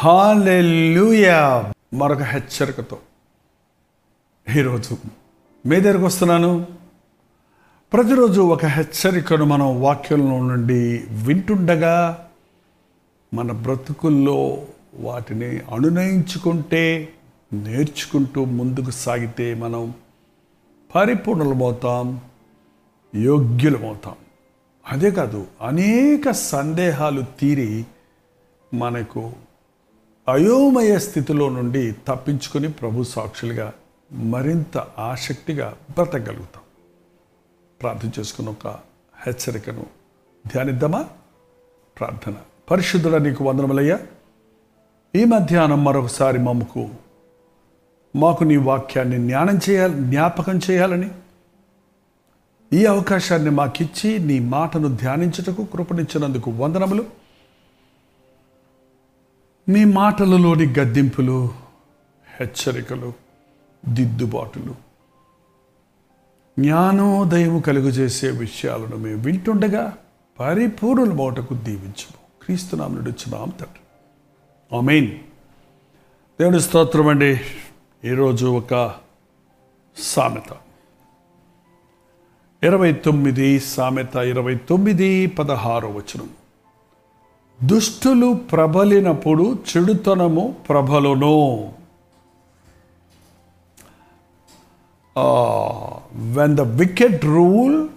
Hallelujah మరొక హెచ్చరికతో ఈరోజు మీ దగ్గరకు వస్తున్నాను. ప్రతిరోజు ఒక హెచ్చరికను మనం వాక్యంలో నుండి వింటుండగా మన బ్రతుకుల్లో వాటిని అనునయించుకుంటే నేర్చుకుంటూ ముందుకు సాగితే మనం పరిపూర్ణలమవుతాం యోగ్యులమవుతాం. అదే కాదు అనేక సందేహాలు తీరి మనకు అయోమయ స్థితిలో నుండి తప్పించుకొని ప్రభు సాక్షులుగా మరింత ఆసక్తిగా బ్రతకగలుగుతాం. ప్రార్థన చేసుకున్న ఒక హెచ్చరికను ధ్యానిద్దామా? ప్రార్థన. పరిశుద్ధుడ నీకు వందనములయ్యా. ఈ మధ్యాహ్నం మరొకసారి మమ్మకు మాకు నీ వాక్యాన్ని జ్ఞానం చేయాలి జ్ఞాపకం చేయాలని ఈ అవకాశాన్ని మాకిచ్చి నీ మాటను ధ్యానించుటకు కృపణించినందుకు వందనములు. మీ మాటలలోని గద్దింపులు హెచ్చరికలు దిద్దుబాటులు. జ్ఞానోదయము కలుగజేసే విషయాలను మేము వింటుండగా పరిపూర్ణుల మోటకు దీవించము. క్రీస్తునామనుడు వచ్చినాం తండ్రి. ఆమెన్. దేవుడి స్తోత్రం అండి. ఈరోజు ఒక సామెత. ఇరవై తొమ్మిది సామెత ఇరవై తొమ్మిది పదహారో వచనం. దుష్టులు ప్రబలినప్పుడు చెడుతనము ప్రబలును. వెన్ ద వికెట్ రూల్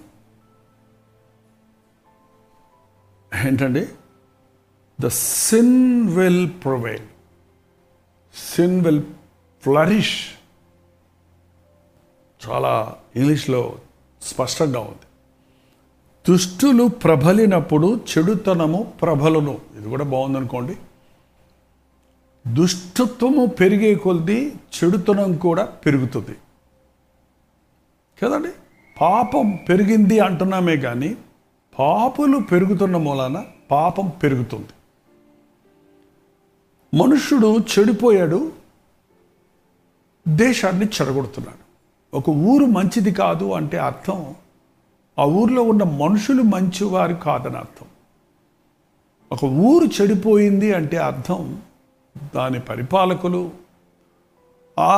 ఏంటండి? The sin will prevail sin will flourish చాలా ఇంగ్లీష్లో స్పష్టంగా ఉంది. దుష్టులు ప్రబలినప్పుడు చెడుతనము ప్రబలును. ఇది కూడా బాగుందనుకోండి. దుష్టత్వము పెరిగే కొద్దీ చెడుతనం కూడా పెరుగుతుంది. కదండి? పాపం పెరిగింది అంటున్నామే కానీ పాపులు పెరుగుతున్న మూలాన పాపం పెరుగుతుంది. మనుషుడు చెడిపోయాడు దేశాన్ని చెడగొడుతున్నాడు. ఒక ఊరు మంచిది కాదు అంటే అర్థం ఆ ఊర్లో ఉన్న మనుషులు మంచివారు కాదని అర్థం ఒక ఊరు చెడిపోయింది అంటే అర్థం దాని పరిపాలకులు ఆ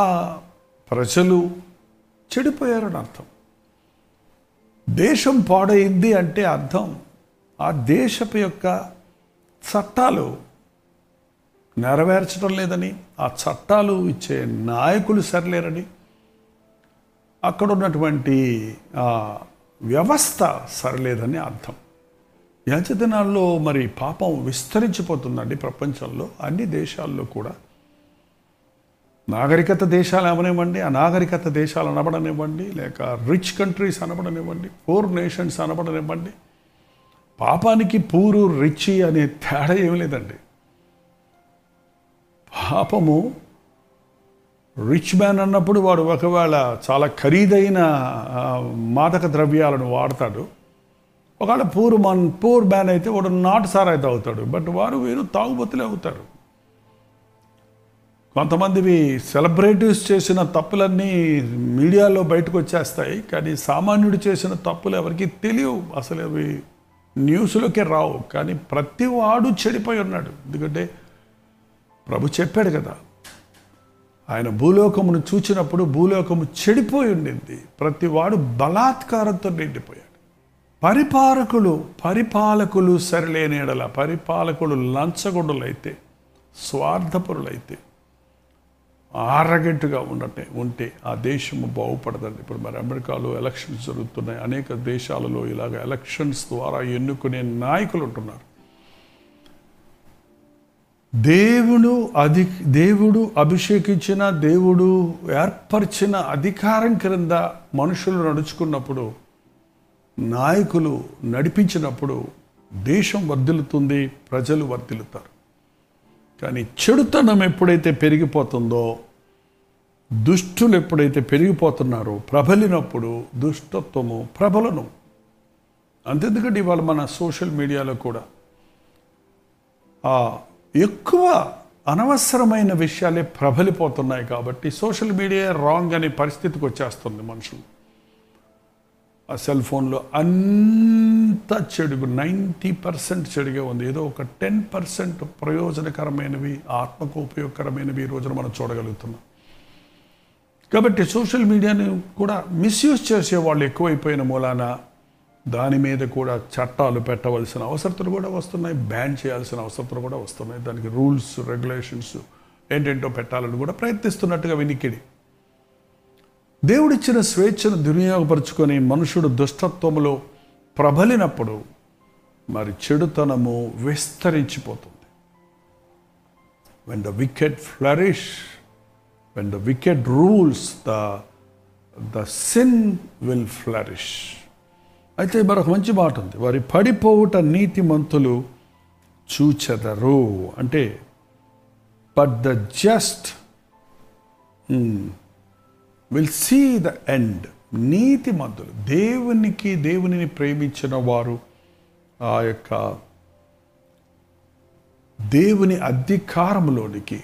ప్రజలు చెడిపోయారని అర్థం. దేశం పాడైంది అంటే అర్థం. ఆ దేశపు యొక్క చట్టాలు నెరవేర్చడం లేదని ఆ చట్టాలు ఇచ్చే నాయకులు సరిలేరని అక్కడ ఉన్నటువంటి వ్యవస్థ సరలేదని అర్థం. యాచ దినాల్లో మరి పాపం విస్తరించిపోతుందండి ప్రపంచంలో. అన్ని దేశాల్లో కూడా. నాగరికత దేశాలు అవనివ్వండి అనాగరికత దేశాలు అనబడనివ్వండి లేక రిచ్ కంట్రీస్ అనబడనివ్వండి పూర్ నేషన్స్ అనబడనివ్వండి. పాపానికి పూరు రిచి అనే తేడా ఏమి లేదండి. పాపము రిచ్ మ్యాన్ అన్నప్పుడు వాడు ఒకవేళ చాలా ఖరీదైన మాదక ద్రవ్యాలను వాడతాడు ఒకవేళ పూర్ మన్ పూర్ మ్యాన్ అయితే వాడు నాటు సారాయి తాగుతాడు బట్ వారు వీరు తాగుబోతులే అవుతారు. కొంతమందివి సెలబ్రిటీస్ చేసిన తప్పులన్నీ మీడియాలో బయటకు వచ్చేస్తాయి కానీ సామాన్యుడు చేసిన తప్పులు ఎవరికి తెలియవు అసలు అవి న్యూస్లోకే రావు కానీ ప్రతి వాడు చెడిపోయి ఉన్నాడు. ఎందుకంటే ప్రభు చెప్పాడు కదా ఆయన భూలోకమును చూచినప్పుడు భూలోకము చెడిపోయి ఉండింది. ప్రతివాడు బలాత్కారంతో నిండిపోయాడు. పరిపాలకులు పరిపాలకులు సరిలేని ఎడల పరిపాలకులు లంచగొండులైతే స్వార్థపరులైతే ఆరగట్టుగా ఉండటే ఉంటే ఆ దేశము బాగుపడదండి. ఇప్పుడు మరి అమెరికాలో ఎలక్షన్స్ జరుగుతున్నాయి. అనేక దేశాలలో ఇలాగ ఎలక్షన్స్ ద్వారా ఎన్నుకునే నాయకులు ఉంటున్నారు. దేవుడు అధి దేవుడు అభిషేకించిన దేవుడు ఏర్పరిచిన అధికారం క్రింద మనుషులు నడుచుకున్నప్పుడు నాయకులు నడిపించినప్పుడు దేశం వర్ధిల్లుతుంది ప్రజలు వర్ధిల్లుతారు. కానీ చెడుతనం ఎప్పుడైతే పెరిగిపోతుందో దుష్టులు ఎప్పుడైతే పెరిగిపోతున్నారో ప్రబలినప్పుడు దుష్టత్వము ప్రబలను. అంతెందుకంటే ఇవాళ మన సోషల్ మీడియాలో కూడా. ఎక్కువ అనవసరమైన విషయాలే ప్రబలిపోతున్నాయి కాబట్టి సోషల్ మీడియా రాంగ్ అనే పరిస్థితికి వచ్చేస్తుంది మనుషులు. ఆ సెల్ ఫోన్లో అంత చెడుగు నైంటీ పర్సెంట్ చెడుగా ఉంది. ఏదో ఒక టెన్ పర్సెంట్ ప్రయోజనకరమైనవి ఆత్మకు ఉపయోగకరమైనవి ఈ రోజున మనం చూడగలుగుతున్నాం. కాబట్టి సోషల్ మీడియాని కూడా మిస్యూజ్ చేసే వాళ్ళు ఎక్కువైపోయిన మూలాన దాని మీద కూడా చట్టాలు పెట్టవలసిన అవసరతలు కూడా వస్తున్నాయి బ్యాన్ చేయాల్సిన అవసరతలు కూడా వస్తున్నాయి. దానికి రూల్స్ రెగ్యులేషన్స్ ఏంటేంటో పెట్టాలని కూడా ప్రయత్నిస్తున్నట్టుగా వినికిడి దేవుడిచ్చిన స్వేచ్ఛను దుర్వినియోగపరుచుకొని మనుషుడు దుష్టత్వములో ప్రబలినప్పుడు మరి చెడుతనము విస్తరించిపోతుంది. When the wicked flourish when the wicked rules the the sin will flourish అయితే మరొక మంచి మాట ఉంది. వారి పడిపోవుట నీతిమంతులు చూచెదరు. అంటే but the just will see the end నీతి మంతులు దేవునికి దేవునిని ప్రేమించిన వారు ఆ యొక్క దేవుని అధికారంలోనికి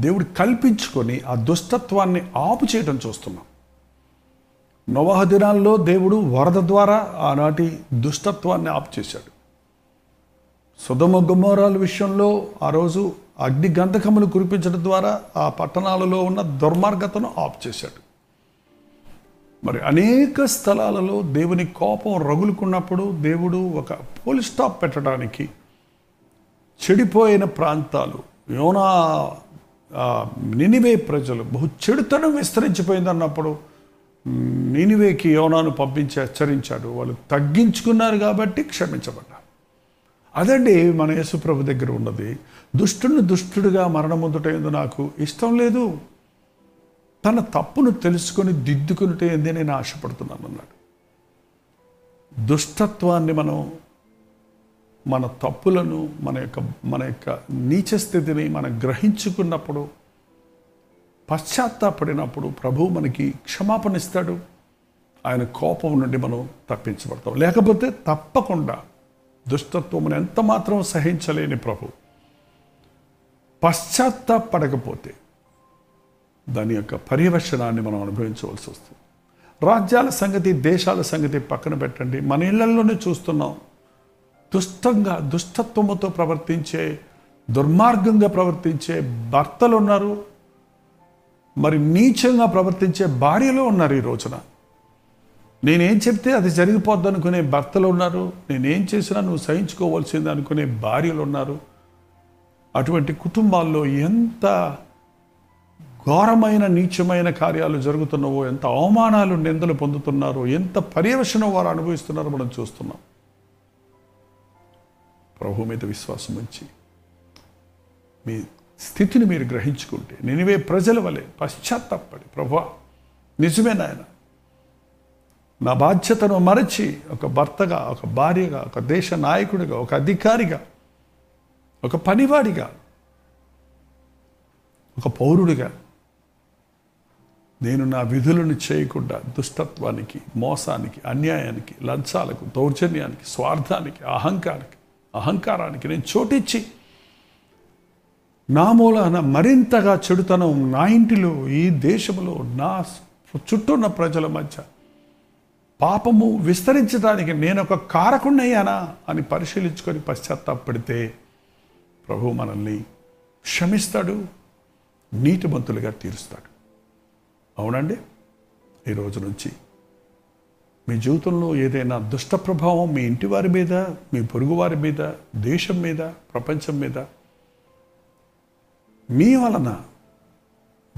దేవుడు కల్పించుకొని ఆ దుష్టత్వాన్ని ఆపు చేయడం చూస్తున్నాం. నవహ దినాల్లో దేవుడు వరద ద్వారా ఆనాటి దుష్టత్వాన్ని ఆపుచేశాడు సుధమ గుమ్మరాల విషయంలో ఆ రోజు అగ్ని గంధకములు కురిపించడం ద్వారా ఆ పట్టణాలలో ఉన్న దుర్మార్గతను ఆపు చేశాడు. మరి అనేక స్థలాలలో దేవుని కోపం రగులుకున్నప్పుడు దేవుడు ఒక పోలీస్ స్టాప్ పెట్టడానికి చెడిపోయిన ప్రాంతాలు యోనా నినివే ప్రజలు బహు చెడుతనం విస్తరించిపోయింది అన్నప్పుడు నినివేకి యోనాను పంపించి హెచ్చరించాడు. వాళ్ళు తగ్గించుకున్నారు కాబట్టి క్షమించబడ్డారు. అదండి మన యేసుప్రభు దగ్గర ఉన్నది. దుష్టుని దుష్టుడిగా మరణముందుటేందు నాకు ఇష్టం లేదు. తన తప్పును తెలుసుకొని దిద్దుకునిటేంది నేను ఆశపడుతున్నాను అన్నాడు. దుష్టత్వాన్ని మనం మన తప్పులను మన యొక్క మన యొక్క నీచ స్థితిని మనం గ్రహించుకున్నప్పుడు పశ్చాత్తాపడినప్పుడు ప్రభు మనకి క్షమాపణ ఇస్తాడు. ఆయన కోపం నుండి మనం తప్పించబడతాం. లేకపోతే తప్పకుండా దుష్టత్వమును ఎంత మాత్రం సహించలేని ప్రభు. పశ్చాత్తాపడకపోతే దాని యొక్క పర్యవేక్షణాన్ని మనం అనుభవించవలసి వస్తుంది. రాజ్యాల సంగతి దేశాల సంగతి పక్కన పెట్టండి. మన ఇళ్ళలోనే చూస్తున్నాం. దుష్టంగా దుష్టత్వముతో ప్రవర్తించే దుర్మార్గంగా ప్రవర్తించే భర్తలు ఉన్నారు. మరి నీచంగా ప్రవర్తించే భార్యలు ఉన్నారు ఈ రోజున. నేనేం చెప్తే అది జరిగిపోద్ది అనుకునే భర్తలు ఉన్నారు. నేనేం చేసినా నువ్వు సహించుకోవాల్సింది అనుకునే భార్యలు ఉన్నారు. అటువంటి కుటుంబాల్లో ఎంత ఘోరమైన నీచమైన కార్యాలు జరుగుతున్నావో ఎంత అవమానాలు నిందలు పొందుతున్నారో ఎంత పర్యవేక్షణ వారు అనుభవిస్తున్నారో మనం చూస్తున్నాం. ప్రభు మీద విశ్వాసం ఉంచి మీ స్థితిని మీరు గ్రహించుకుంటే నేనివే ప్రజల వలె పశ్చాత్తాపడి ప్రభా నిజమే నాయన నా బాధ్యతను మరచి ఒక భర్తగా ఒక భార్యగా ఒక దేశ నాయకుడిగా ఒక అధికారిగా ఒక పనివాడిగా ఒక పౌరుడిగా నేను నా విధులను చేయకుండా దుష్టత్వానికి మోసానికి అన్యాయానికి లంచాలకు దౌర్జన్యానికి స్వార్థానికి అహంకారానికి అహంకారానికి నేను చోటిచ్చి నా మూలాన మరింతగా చెడుతనం నా ఇంటిలో ఈ దేశంలో నా చుట్టూ ఉన్న ప్రజల మధ్య పాపము విస్తరించడానికి నేను ఒక కారకుణ్ణయ్యానా అని పరిశీలించుకొని పశ్చాత్తాపడితే ప్రభు మనల్ని క్షమిస్తాడు నీటిమంతులుగా తీరుస్తాడు. అవునండి? ఈ రోజు నుంచి మీ జీవితంలో ఏదైనా దుష్ట ప్రభావం మీ ఇంటి వారి మీద మీ పొరుగు వారి మీద దేశం మీద ప్రపంచం మీద మీ వలన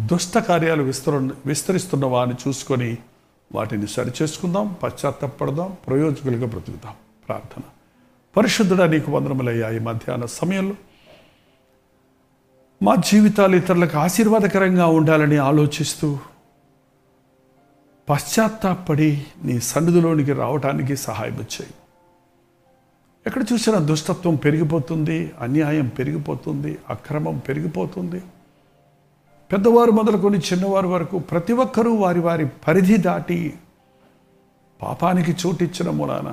దుష్ట కార్యాలు విస్తర విస్తరిస్తున్నవా అని చూసుకొని వాటిని సరిచేసుకుందాం పశ్చాత్తపడదాం ప్రయోజకులుగా బ్రతుకుదాం ప్రార్థన. పరిశుద్ధుడా నీకు వందనములయ్యా ఈ మధ్యాహ్న సమయంలో మా జీవితాలు ఇతరులకు ఆశీర్వాదకరంగా ఉండాలని ఆలోచిస్తూ పశ్చాత్తాపడి నీ సన్నిధిలోనికి రావటానికి సహాయం వచ్చాయి ఎక్కడ చూసినా దుష్టత్వం పెరిగిపోతుంది అన్యాయం పెరిగిపోతుంది అక్రమం పెరిగిపోతుంది. పెద్దవారు మొదలుకొని చిన్నవారు వరకు ప్రతి ఒక్కరూ వారి వారి పరిధి దాటి పాపానికి చోటిచ్చిన మూలాన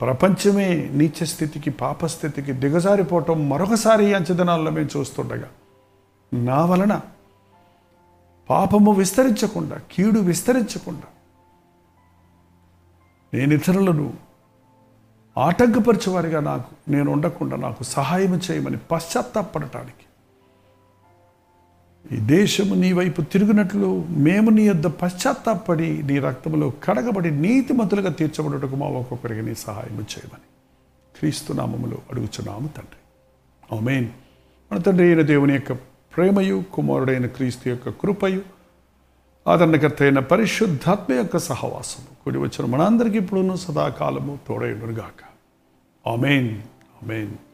ప్రపంచమే నీచ స్థితికి పాపస్థితికి దిగజారిపోవటం మరొకసారి అంచదనాల్లో మేము చూస్తుండగా నా వలన పాపము విస్తరించకుండా కీడు విస్తరించకుండా నేను ఇతరులను ఆటంకపరిచేవారిగా నాకు నేను ఉండకుండా నాకు సహాయం చేయమని పశ్చాత్తాపడటానికి ఈ దేశము నీ వైపు తిరిగినట్లు మేము నీ యొద్ద పశ్చాత్తాపడి నీ రక్తములో కడగబడి నీతిమంతులుగా తీర్చబడుటకు మా ఒక్కొక్కరికి నీ సహాయం చేయమని క్రీస్తు నామములో అడుగుచున్నాము తండ్రి. ఆమేన్. మన తండ్రి అయిన దేవుని యొక్క ప్రేమయు కుమారుడైన క్రీస్తు యొక్క కృపయు ఆదరణకర్త అయిన పరిశుద్ధాత్మ యొక్క సహవాసము కూడి వచ్చిన మనందరికీ ఇప్పుడున్న సదాకాలము తోడైనగాక ఆమెన్. ఆమెన్.